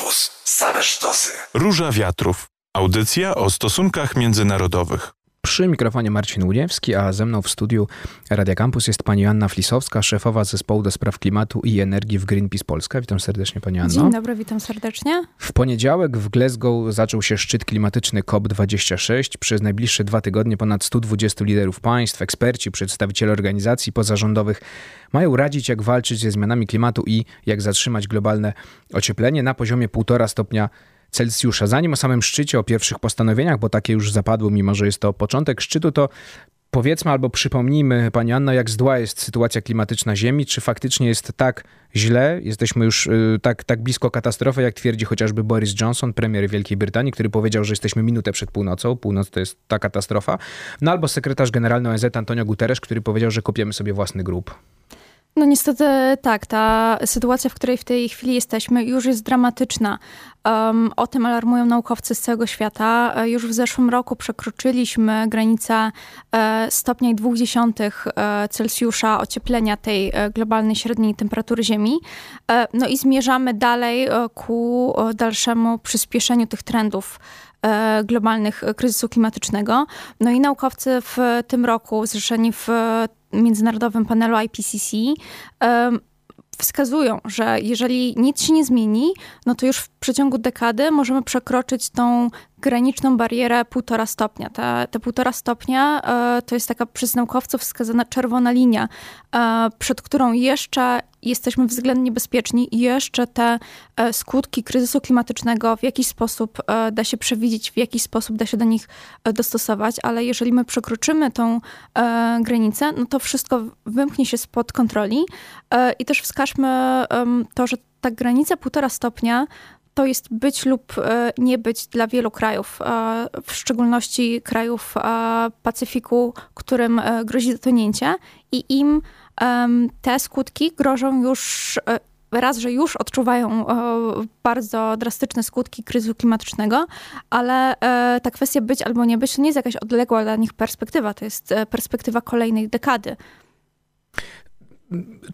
Campus. Same sztosy. Róża Wiatrów. Audycja o stosunkach międzynarodowych. Przy mikrofonie Marcin Łudziewski, a ze mną w studiu Radia Campus jest pani Anna Flisowska, szefowa zespołu do spraw klimatu i energii w Greenpeace Polska. Witam serdecznie pani Anno. Dzień dobry, witam serdecznie. W poniedziałek w Glasgow zaczął się szczyt klimatyczny COP26. Przez najbliższe dwa tygodnie ponad 120 liderów państw, eksperci, przedstawiciele organizacji pozarządowych mają radzić, jak walczyć ze zmianami klimatu i jak zatrzymać globalne ocieplenie na poziomie 1,5 stopnia Celsjusza. Zanim o samym szczycie, o pierwszych postanowieniach, bo takie już zapadły, mimo że jest to początek szczytu, to powiedzmy albo przypomnijmy, Pani Anna, jak zdła jest sytuacja klimatyczna Ziemi, czy faktycznie jest tak źle, jesteśmy już y, tak, tak blisko katastrofy, jak twierdzi chociażby Boris Johnson, premier Wielkiej Brytanii, który powiedział, że jesteśmy minutę przed północą, północ to jest ta katastrofa, no albo sekretarz generalny ONZ Antonio Guterres, który powiedział, że kopiemy sobie własny grób. No niestety tak, ta sytuacja, w której w tej chwili jesteśmy, już jest dramatyczna. Um, o tym alarmują naukowcy z całego świata. E, już w zeszłym roku przekroczyliśmy granicę e, stopnia 0,2 e, Celsjusza ocieplenia tej e, globalnej średniej temperatury Ziemi. E, no i zmierzamy dalej ku dalszemu przyspieszeniu tych trendów globalnych kryzysu klimatycznego. No i naukowcy w tym roku, zrzeszeni w międzynarodowym panelu IPCC, wskazują, że jeżeli nic się nie zmieni, no to już w przeciągu dekady możemy przekroczyć tą graniczną barierę półtora stopnia. Te, te półtora stopnia e, to jest taka przez naukowców wskazana czerwona linia, e, przed którą jeszcze jesteśmy względnie bezpieczni i jeszcze te e, skutki kryzysu klimatycznego w jakiś sposób da się przewidzieć, w jakiś sposób da się do nich dostosować, ale jeżeli my przekroczymy tą granicę, no to wszystko wymknie się spod kontroli i też wskażmy to, że ta granica półtora stopnia to jest być lub e, nie być dla wielu krajów, e, w szczególności krajów e, Pacyfiku, którym grozi zatonięcie i im te skutki grożą już raz, że już odczuwają bardzo drastyczne skutki kryzysu klimatycznego, ale ta kwestia być albo nie być to nie jest jakaś odległa dla nich perspektywa, to jest perspektywa kolejnej dekady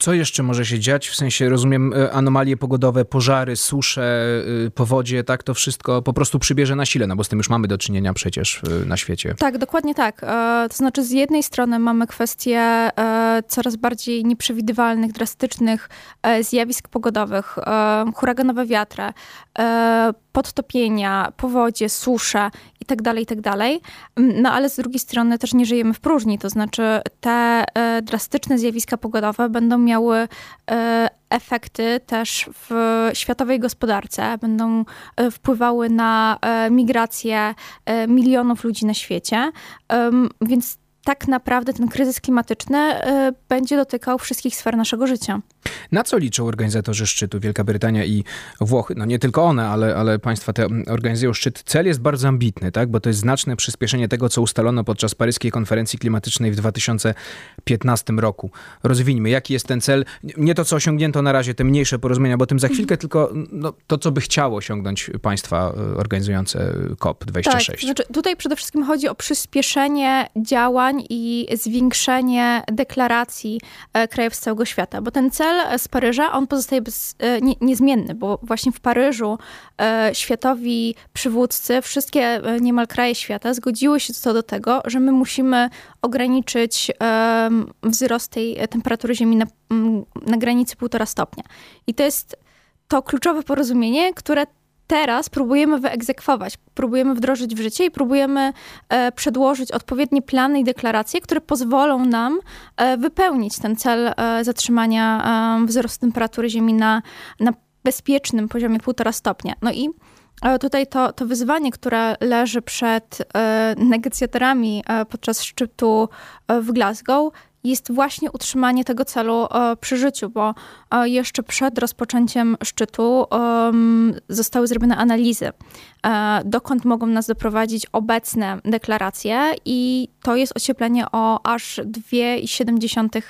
co jeszcze może się dziać? W sensie, rozumiem, e, anomalie pogodowe, pożary, susze, e, powodzie, tak? To wszystko po prostu przybierze na sile, no bo z tym już mamy do czynienia przecież e, na świecie. Tak, dokładnie tak. To znaczy, z jednej strony mamy kwestie coraz bardziej nieprzewidywalnych, drastycznych zjawisk pogodowych, huraganowe wiatry, podtopienia, powodzie, susze itd., tak itd. Tak no ale z drugiej strony też nie żyjemy w próżni, to znaczy te drastyczne zjawiska pogodowe będą miały e, efekty też w światowej gospodarce, będą e, wpływały na e, migrację milionów ludzi na świecie. Więc tak naprawdę ten kryzys klimatyczny będzie dotykał wszystkich sfer naszego życia. Na co liczą organizatorzy szczytu Wielka Brytania i Włochy? No nie tylko one, ale, ale państwa te organizują szczyt. Cel jest bardzo ambitny, tak? bo to jest znaczne przyspieszenie tego, co ustalono podczas paryskiej konferencji klimatycznej w 2015 roku. Rozwijmy, jaki jest ten cel? Nie to, co osiągnięto na razie, te mniejsze porozumienia, bo tym za chwilkę, tylko no, to, co by chciało osiągnąć państwa e, organizujące COP26. Tak, znaczy tutaj przede wszystkim chodzi o przyspieszenie działań i zwiększenie deklaracji e, krajów z całego świata, bo ten cel z Paryża, on pozostaje bez, e, nie, niezmienny, bo właśnie w Paryżu e, światowi przywódcy, wszystkie e, niemal kraje świata zgodziły się co do tego, że my musimy ograniczyć e, wzrost tej temperatury Ziemi na, na granicy półtora stopnia. I to jest to kluczowe porozumienie, które teraz próbujemy wyegzekwować, próbujemy wdrożyć w życie i próbujemy e, przedłożyć odpowiednie plany i deklaracje, które pozwolą nam e, wypełnić ten cel e, zatrzymania wzrostu temperatury Ziemi na, na bezpiecznym poziomie 1,5 stopnia. No i Tutaj to, to wyzwanie, które leży przed negocjatorami podczas szczytu w Glasgow, jest właśnie utrzymanie tego celu e, przy życiu, bo e, jeszcze przed rozpoczęciem szczytu zostały zrobione analizy, e, dokąd mogą nas doprowadzić obecne deklaracje i to jest ocieplenie o aż 2,7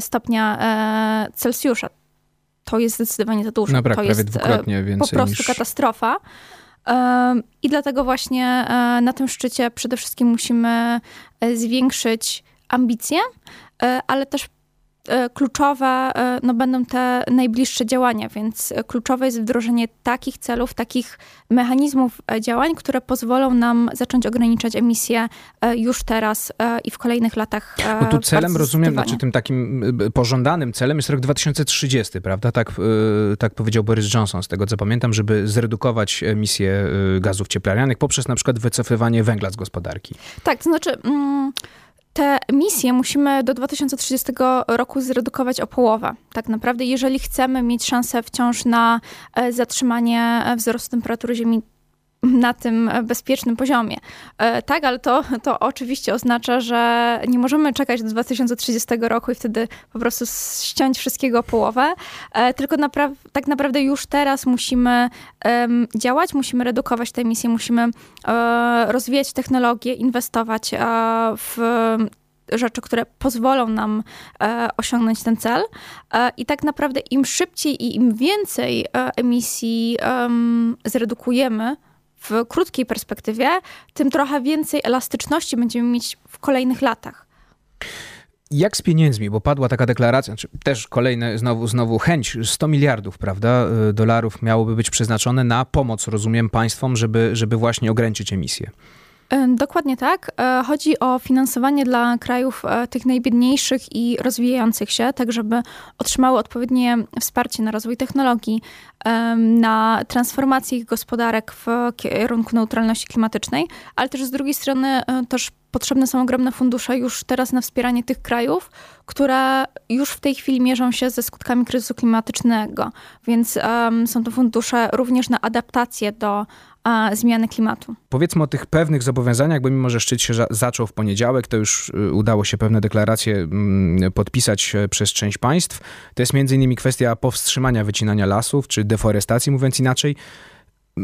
stopnia Celsjusza. To jest zdecydowanie za dużo. No, brak, to jest dwukrotnie więcej po prostu niż... katastrofa. I dlatego właśnie na tym szczycie przede wszystkim musimy zwiększyć ambicje, ale też kluczowe no, będą te najbliższe działania, więc kluczowe jest wdrożenie takich celów, takich mechanizmów działań, które pozwolą nam zacząć ograniczać emisje już teraz i w kolejnych latach. No tu celem, rozumiem, znaczy tym takim pożądanym celem jest rok 2030, prawda? Tak, tak powiedział Boris Johnson, z tego co pamiętam, żeby zredukować emisję gazów cieplarnianych poprzez na przykład wycofywanie węgla z gospodarki. Tak, to znaczy... Mm, te emisje musimy do 2030 roku zredukować o połowę. Tak naprawdę, jeżeli chcemy mieć szansę wciąż na e, zatrzymanie e, wzrostu temperatury Ziemi na tym bezpiecznym poziomie. E, tak, ale to, to oczywiście oznacza, że nie możemy czekać do 2030 roku i wtedy po prostu ściąć wszystkiego połowę, e, tylko tak naprawdę już teraz musimy działać, musimy redukować te emisje, musimy um, rozwijać technologie, inwestować w rzeczy, które pozwolą nam e, osiągnąć ten cel. E, I tak naprawdę im szybciej i im więcej e, emisji zredukujemy, w krótkiej perspektywie, tym trochę więcej elastyczności będziemy mieć w kolejnych latach. Jak z pieniędzmi, bo padła taka deklaracja, znaczy też kolejne znowu, znowu chęć, 100 miliardów, prawda, y, dolarów miałoby być przeznaczone na pomoc, rozumiem, państwom, żeby, żeby właśnie ograniczyć emisję. Dokładnie tak. E, chodzi o finansowanie dla krajów e, tych najbiedniejszych i rozwijających się, tak żeby otrzymały odpowiednie wsparcie na rozwój technologii, na transformację ich gospodarek w kierunku neutralności klimatycznej, ale też z drugiej strony e, też potrzebne są ogromne fundusze już teraz na wspieranie tych krajów, które już w tej chwili mierzą się ze skutkami kryzysu klimatycznego. Więc um, są to fundusze również na adaptację do a, zmiany klimatu. Powiedzmy o tych pewnych zobowiązaniach, bo mimo, że szczyt się zaczął w poniedziałek, to już y, udało się pewne deklaracje mm, podpisać e, przez część państw. To jest między innymi kwestia powstrzymania wycinania lasów, czy deforestacji, mówiąc inaczej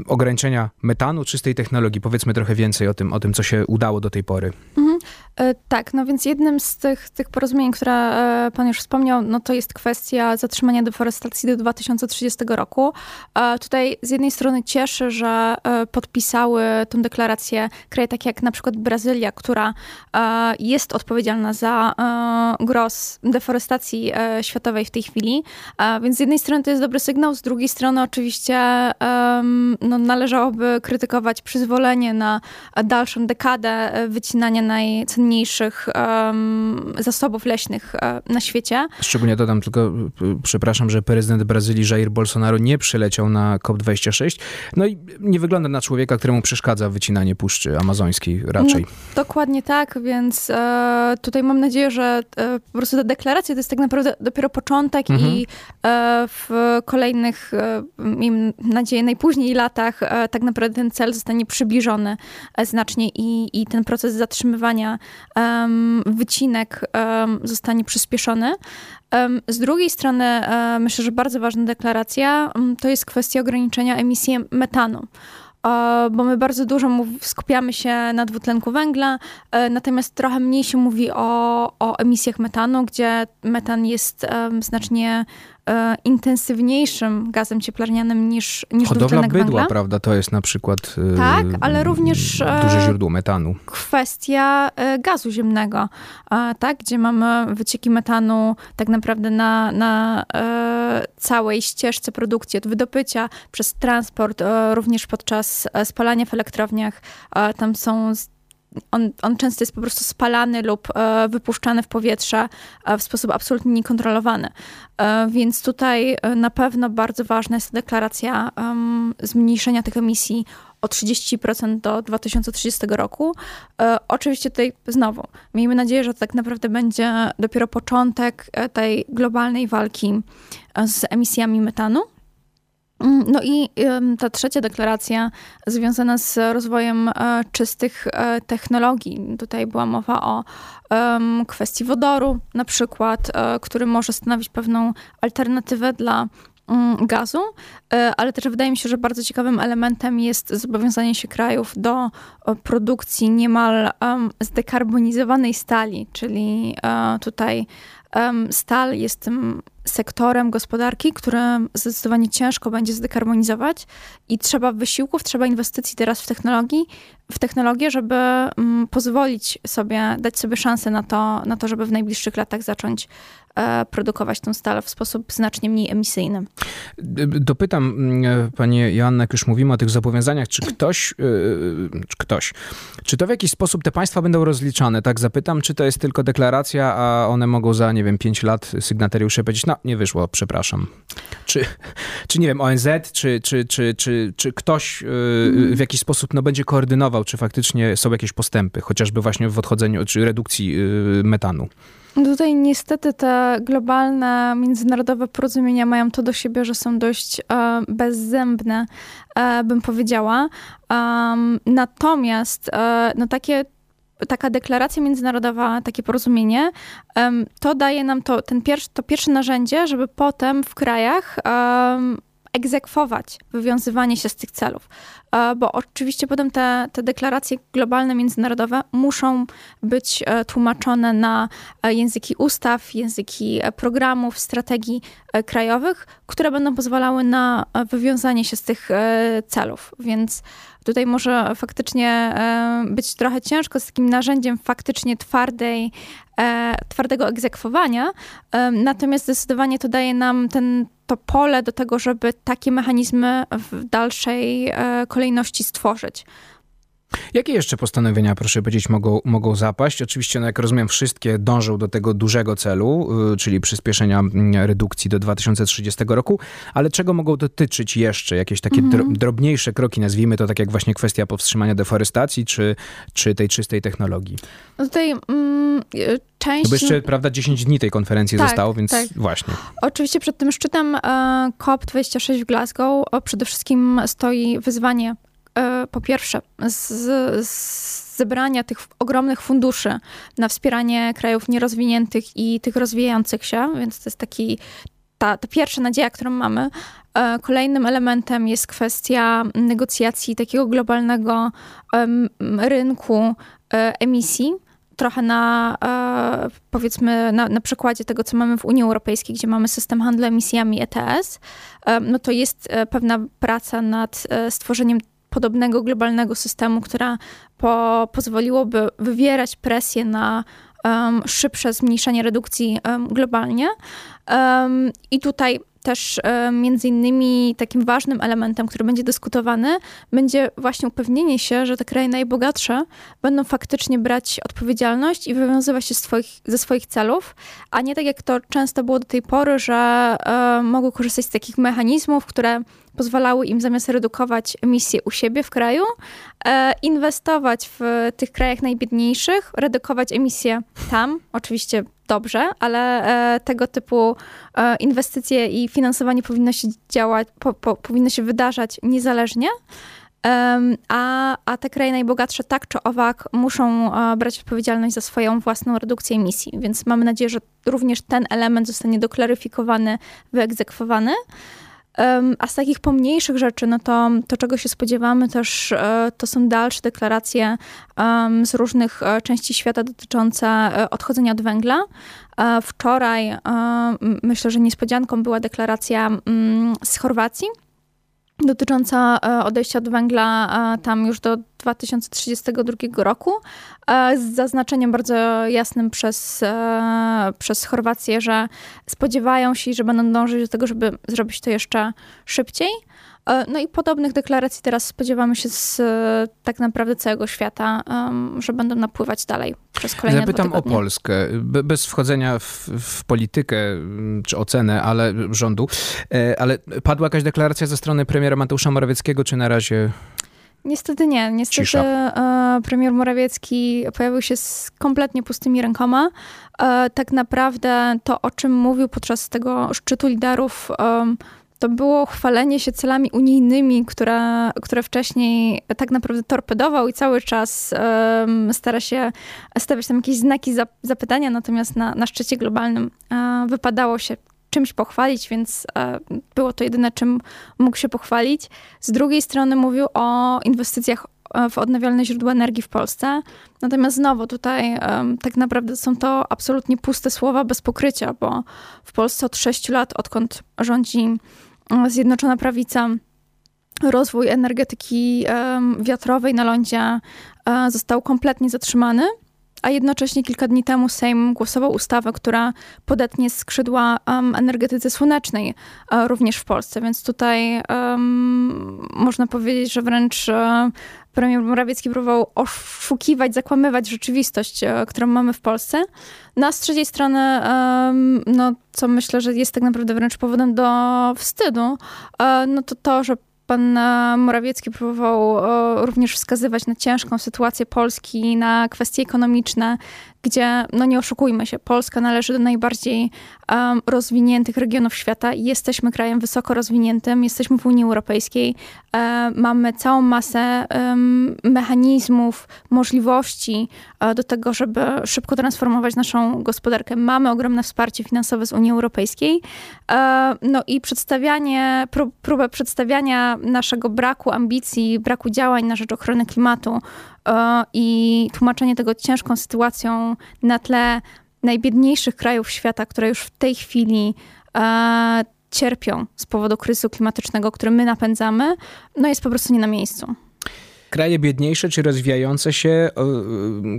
ograniczenia metanu, czystej technologii. Powiedzmy trochę więcej o tym, o tym co się udało do tej pory. Mhm. E, tak, no więc jednym z tych, tych porozumień, które e, pan już wspomniał, no to jest kwestia zatrzymania deforestacji do 2030 roku. E, tutaj z jednej strony cieszy, że podpisały tę deklarację kraje takie jak na przykład Brazylia, która jest odpowiedzialna za gros deforestacji światowej w tej chwili. Więc z jednej strony to jest dobry sygnał, z drugiej strony oczywiście no, należałoby krytykować przyzwolenie na dalszą dekadę wycinania najcenniejszych um, zasobów leśnych e, na świecie. Szczególnie dodam tylko, przepraszam, że prezydent Brazylii Jair Bolsonaro nie przyleciał na COP26. No i nie wygląda na człowieka, któremu przeszkadza wycinanie Puszczy Amazońskiej raczej. No, dokładnie tak, więc e, tutaj mam nadzieję, że e, po prostu ta deklaracja to jest tak naprawdę dopiero początek mhm. i e, w kolejnych, e, miejmy nadzieję, najpóźniej latach e, tak naprawdę ten cel zostanie przybliżony znacznie i, i ten proces zatrzymywania wycinek zostanie przyspieszony. Z drugiej strony, e, myślę, że bardzo ważna deklaracja to jest kwestia ograniczenia emisji metanu bo my bardzo dużo skupiamy się na dwutlenku węgla, e, natomiast trochę mniej się mówi o, o emisjach metanu, gdzie metan jest znacznie e, intensywniejszym gazem cieplarnianym niż, niż Hodowla bydła, węgla. prawda, to jest na przykład e, tak, ale również duże źródło metanu. Kwestia gazu ziemnego, tak, gdzie mamy wycieki metanu tak naprawdę na, na całej ścieżce produkcji, od wydobycia przez transport, również podczas spalania w elektrowniach. Tam są on, on, często jest po prostu spalany lub e, wypuszczany w powietrze e, w sposób absolutnie niekontrolowany. E, więc tutaj na pewno bardzo ważna jest deklaracja zmniejszenia tych emisji o 30% do 2030 roku. Oczywiście tutaj znowu, miejmy nadzieję, że to tak naprawdę będzie dopiero początek tej globalnej walki z emisjami metanu. Mm, no i ta trzecia deklaracja związana z rozwojem e, czystych e, technologii. Tutaj była mowa o kwestii wodoru, na przykład, e, który może stanowić pewną alternatywę dla mm, gazu, ale też wydaje mi się, że bardzo ciekawym elementem jest zobowiązanie się krajów do produkcji niemal zdekarbonizowanej stali, czyli tutaj Stal jest tym sektorem gospodarki, którym zdecydowanie ciężko będzie zdekarbonizować i trzeba wysiłków, trzeba inwestycji teraz w technologii, w technologię, żeby mm, pozwolić sobie, dać sobie szansę na to, na to, żeby w najbliższych latach zacząć e, produkować tą stal w sposób znacznie mniej emisyjny. Dopytam mm, Panie Joanna, jak już mówimy o tych zobowiązaniach, czy ktoś, yy, czy ktoś, czy to w jakiś sposób te państwa będą rozliczane? Tak zapytam, czy to jest tylko deklaracja, a one mogą za, nie wiem, 5 lat sygnatariusze powiedzieć, no nie wyszło, przepraszam. Czy, czy nie wiem, ONZ, czy, czy, czy, czy, czy ktoś yy, w jakiś sposób no, będzie koordynował, czy faktycznie są jakieś postępy, chociażby właśnie w odchodzeniu, czy redukcji yy, metanu? Tutaj niestety te globalne, międzynarodowe porozumienia mają to do siebie, że są dość e, bezzębne, e, bym powiedziała. Natomiast e, no takie taka deklaracja międzynarodowa, takie porozumienie, um, to daje nam to, ten pierwszy, to pierwsze narzędzie, żeby potem w krajach egzekwować wywiązywanie się z tych celów. E, bo oczywiście potem te, te deklaracje globalne, międzynarodowe muszą być e, tłumaczone na e, języki ustaw, języki programów, strategii krajowych, które będą pozwalały na wywiązanie się z tych celów. Więc tutaj może faktycznie być trochę ciężko z takim narzędziem faktycznie twardej, twardego egzekwowania, natomiast zdecydowanie to daje nam ten to pole do tego, żeby takie mechanizmy w dalszej kolejności stworzyć. Jakie jeszcze postanowienia, proszę powiedzieć, mogą, mogą zapaść? Oczywiście, no jak rozumiem, wszystkie dążą do tego dużego celu, y, czyli przyspieszenia mm, redukcji do 2030 roku, ale czego mogą dotyczyć jeszcze? Jakieś takie mhm. drobniejsze kroki, nazwijmy to tak jak właśnie kwestia powstrzymania deforestacji, czy, czy tej czystej technologii? No tutaj mm, część... No bo jeszcze, prawda, 10 dni tej konferencji tak, zostało, więc tak. właśnie. Oczywiście przed tym szczytem e, COP26 w Glasgow przede wszystkim stoi wyzwanie po pierwsze, z, z zebrania tych ogromnych funduszy na wspieranie krajów nierozwiniętych i tych rozwijających się, więc to jest taki ta, ta pierwsza nadzieja, którą mamy. E, kolejnym elementem jest kwestia negocjacji takiego globalnego rynku e, emisji trochę na, powiedzmy, na, na, przykładzie tego, co mamy w Unii Europejskiej, gdzie mamy system handlu emisjami ETS, no to jest pewna praca nad stworzeniem podobnego globalnego systemu, która po, pozwoliłoby wywierać presję na um, szybsze zmniejszenie redukcji um, globalnie. Um, I tutaj też między innymi takim ważnym elementem, który będzie dyskutowany, będzie właśnie upewnienie się, że te kraje najbogatsze będą faktycznie brać odpowiedzialność i wywiązywać się swoich, ze swoich celów, a nie tak jak to często było do tej pory, że mogą korzystać z takich mechanizmów, które pozwalały im zamiast redukować emisje u siebie w kraju, e, inwestować w tych krajach najbiedniejszych, redukować emisje tam, oczywiście dobrze, ale e, tego typu e, inwestycje i finansowanie powinno się działać, po, po, powinno się wydarzać niezależnie. A, a te kraje najbogatsze tak czy owak muszą brać odpowiedzialność za swoją własną redukcję emisji. Więc mamy nadzieję, że również ten element zostanie doklaryfikowany, wyegzekwowany. A z takich pomniejszych rzeczy, no to, to czego się spodziewamy też, e, to są dalsze deklaracje z różnych e, części świata dotyczące e, odchodzenia od węgla. Wczoraj myślę, że niespodzianką była deklaracja mm, z Chorwacji, dotycząca e, odejścia od węgla e, tam już do 2032 roku, e, z zaznaczeniem bardzo jasnym przez, przez Chorwację, że spodziewają się, że będą dążyć do tego, żeby zrobić to jeszcze szybciej. E, no i podobnych deklaracji teraz spodziewamy się z e, tak naprawdę całego świata, że będą napływać dalej przez kolejne Zapytam o Polskę, bez wchodzenia w, w, politykę mm, czy ocenę ale rządu, e, ale padła jakaś deklaracja ze strony premiera Mateusza Morawieckiego, czy na razie... Niestety nie. Niestety Cisza. premier Morawiecki pojawił się z kompletnie pustymi rękoma. Tak naprawdę to, o czym mówił podczas tego szczytu liderów, to było chwalenie się celami unijnymi, które, wcześniej tak naprawdę torpedował i cały czas um, stara się stawiać tam jakieś znaki zapytania, natomiast na, na szczycie globalnym um, wypadało się czymś pochwalić, więc e, było to jedyne, czym mógł się pochwalić. Z drugiej strony mówił o inwestycjach w odnawialne źródła energii w Polsce. Natomiast znowu tutaj tak naprawdę są to absolutnie puste słowa bez pokrycia, bo w Polsce od 6 lat, odkąd rządzi Zjednoczona Prawica, rozwój energetyki wiatrowej na lądzie e, został kompletnie zatrzymany a jednocześnie kilka dni temu Sejm głosował ustawę, która podetnie skrzydła energetyce słonecznej uh, również w Polsce, więc tutaj można powiedzieć, że wręcz uh, premier Morawiecki próbował oszukiwać, zakłamywać rzeczywistość, uh, którą mamy w Polsce. No a z trzeciej strony, no co myślę, że jest tak naprawdę wręcz powodem do wstydu, no to to, że pan e, Morawiecki próbował e, również wskazywać na ciężką sytuację Polski, na kwestie ekonomiczne, gdzie, no nie oszukujmy się, Polska należy do najbardziej um, rozwiniętych regionów świata. Jesteśmy krajem wysoko rozwiniętym, jesteśmy w Unii Europejskiej, um, mamy całą masę um, mechanizmów, możliwości um, do tego, żeby szybko transformować naszą gospodarkę. Mamy ogromne wsparcie finansowe z Unii Europejskiej. E, no i przedstawianie, próbę przedstawiania naszego braku ambicji, braku działań na rzecz ochrony klimatu E, i tłumaczenie tego ciężką sytuacją na tle najbiedniejszych krajów świata, które już w tej chwili e, cierpią z powodu kryzysu klimatycznego, który my napędzamy, no jest po prostu nie na miejscu kraje biedniejsze czy rozwijające się,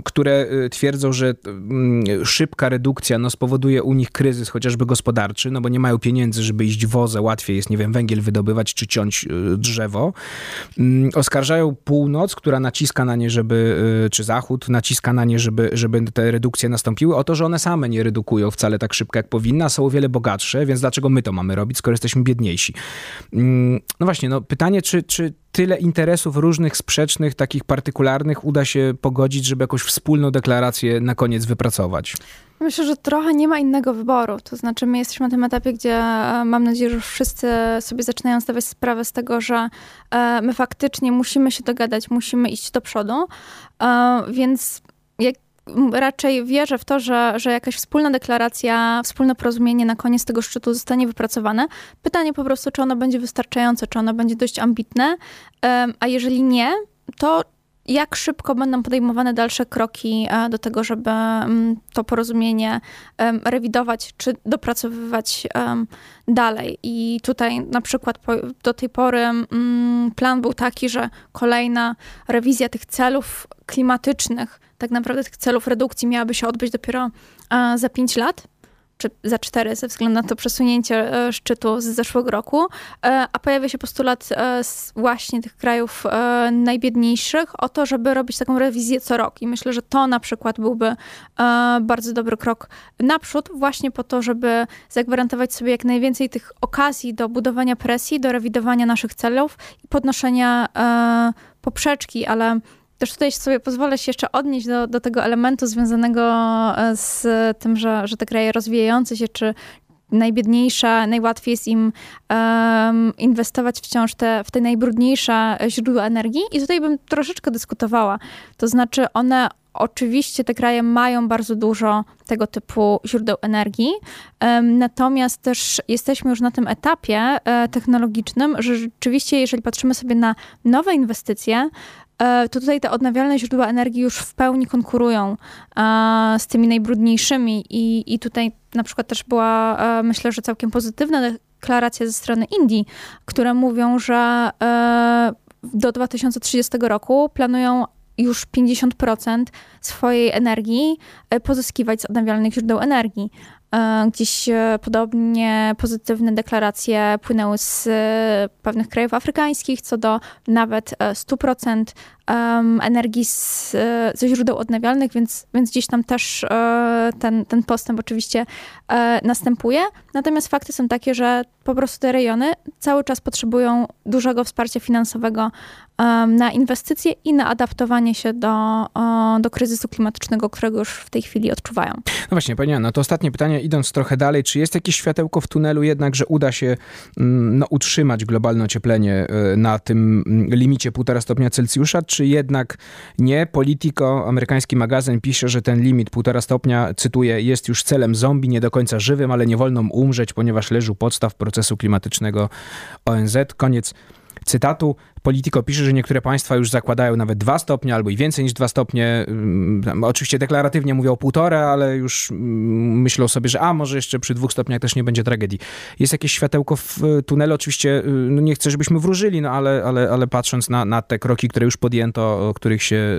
które y, twierdzą, że szybka redukcja no, spowoduje u nich kryzys chociażby gospodarczy, no bo nie mają pieniędzy, żeby iść wozę, łatwiej jest, nie wiem, węgiel wydobywać czy ciąć drzewo. Mm, oskarżają północ, która naciska na nie, żeby, czy zachód naciska na nie, żeby, żeby te redukcje nastąpiły, o to, że one same nie redukują wcale tak szybko, jak powinna, są o wiele bogatsze, więc dlaczego my to mamy robić, skoro jesteśmy biedniejsi? Mm, no właśnie, no pytanie, czy, czy tyle interesów różnych, sprzecznych, takich partykularnych uda się pogodzić, żeby jakąś wspólną deklarację na koniec wypracować? Myślę, że trochę nie ma innego wyboru. To znaczy, my jesteśmy na tym etapie, gdzie e, mam nadzieję, że wszyscy sobie zaczynają zdawać sprawę z tego, że e, my faktycznie musimy się dogadać, musimy iść do przodu. E, więc raczej wierzę w to, że, że jakaś wspólna deklaracja, wspólne porozumienie na koniec tego szczytu zostanie wypracowane. Pytanie po prostu, czy ono będzie wystarczające, czy ono będzie dość ambitne, a jeżeli nie, to jak szybko będą podejmowane dalsze kroki e, do tego, żeby mm, to porozumienie rewidować czy dopracowywać dalej. I tutaj na przykład do tej pory mm, plan był taki, że kolejna rewizja tych celów klimatycznych tak naprawdę tych celów redukcji miałaby się odbyć dopiero e, za 5 lat za cztery ze względu na to przesunięcie e, szczytu z zeszłego roku, e, a pojawia się postulat właśnie tych krajów najbiedniejszych o to, żeby robić taką rewizję co rok. I myślę, że to na przykład byłby bardzo dobry krok naprzód, właśnie po to, żeby zagwarantować sobie jak najwięcej tych okazji do budowania presji, do rewidowania naszych celów i podnoszenia poprzeczki, ale też tutaj sobie pozwolę się jeszcze odnieść do, do tego elementu związanego e, z tym, że, że te kraje rozwijające się, czy najbiedniejsza, najłatwiej jest im um, inwestować wciąż te, w te najbrudniejsze źródła energii. I tutaj bym troszeczkę dyskutowała. To znaczy, one Oczywiście te kraje mają bardzo dużo tego typu źródeł energii, natomiast też jesteśmy już na tym etapie e, technologicznym, że rzeczywiście, jeżeli patrzymy sobie na nowe inwestycje, to tutaj te odnawialne źródła energii już w pełni konkurują e, z tymi najbrudniejszymi i, i tutaj na przykład też była, e, myślę, że całkiem pozytywna deklaracja ze strony Indii, które mówią, że do 2030 roku planują już 50% swojej energii pozyskiwać z odnawialnych źródeł energii. E, gdzieś e, podobnie pozytywne deklaracje płynęły z e, pewnych krajów afrykańskich co do nawet 100% energii z, ze źródeł odnawialnych, więc, więc gdzieś tam też ten, ten postęp oczywiście następuje. Natomiast fakty są takie, że po prostu te rejony cały czas potrzebują dużego wsparcia finansowego na inwestycje i na adaptowanie się do, do kryzysu klimatycznego, którego już w tej chwili odczuwają. No właśnie, Pani Anna, to ostatnie pytanie, idąc trochę dalej, czy jest jakieś światełko w tunelu jednak, że uda się mm, no, utrzymać globalne ocieplenie e, na tym mm, limicie 1,5 stopnia Celsjusza, czy jednak nie? Politico, amerykański magazyn pisze, że ten limit 1,5 stopnia, cytuję, jest już celem zombie, nie do końca żywym, ale nie wolno umrzeć, ponieważ leży u podstaw procesu klimatycznego ONZ. Koniec cytatu. Politico pisze, że niektóre państwa już zakładają nawet dwa stopnie albo i więcej niż dwa stopnie. Mm, oczywiście deklaratywnie mówią półtora, ale już mm, myślą sobie, że a może jeszcze przy dwóch stopniach też nie będzie tragedii. Jest jakieś światełko w tunelu, oczywiście no nie chcę, żebyśmy wróżyli, no ale, ale, ale patrząc na, na te kroki, które już podjęto, o których się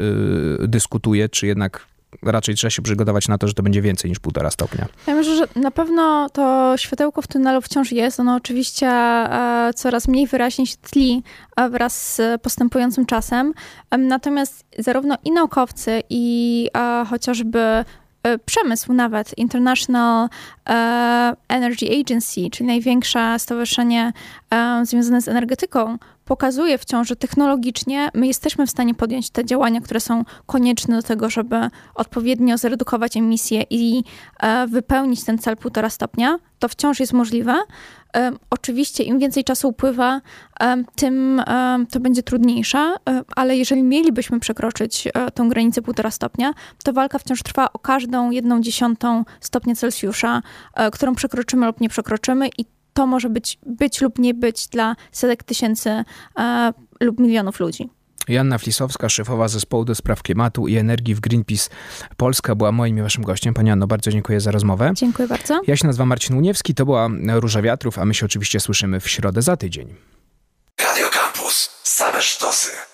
dyskutuje, czy jednak raczej trzeba się przygotować na to, że to będzie więcej niż półtora stopnia. Ja myślę, że na pewno to światełko w tunelu wciąż jest. Ono oczywiście e, coraz mniej wyraźnie się tli e, wraz z postępującym czasem. Natomiast zarówno i naukowcy, i e, chociażby przemysł nawet, International Energy Agency, czyli największe stowarzyszenie związane z energetyką, pokazuje wciąż, że technologicznie my jesteśmy w stanie podjąć te działania, które są konieczne do tego, żeby odpowiednio zredukować emisje i e, wypełnić ten cel półtora stopnia. To wciąż jest możliwe. E, oczywiście im więcej czasu upływa, e, tym to będzie trudniejsze, ale jeżeli mielibyśmy przekroczyć tą granicę półtora stopnia, to walka wciąż trwa o każdą jedną dziesiątą stopnia Celsjusza, którą przekroczymy lub nie przekroczymy i to może być, być lub nie być dla setek tysięcy e, lub milionów ludzi. Janna Flisowska, szefowa zespołu do spraw klimatu i energii w Greenpeace Polska była moim i waszym gościem. Pani Anno, bardzo dziękuję za rozmowę. Dziękuję bardzo. Ja się nazywam Marcin Uniewski, to była Róża Wiatrów, a my się oczywiście słyszymy w środę za tydzień. Radio Campus. Same sztosy.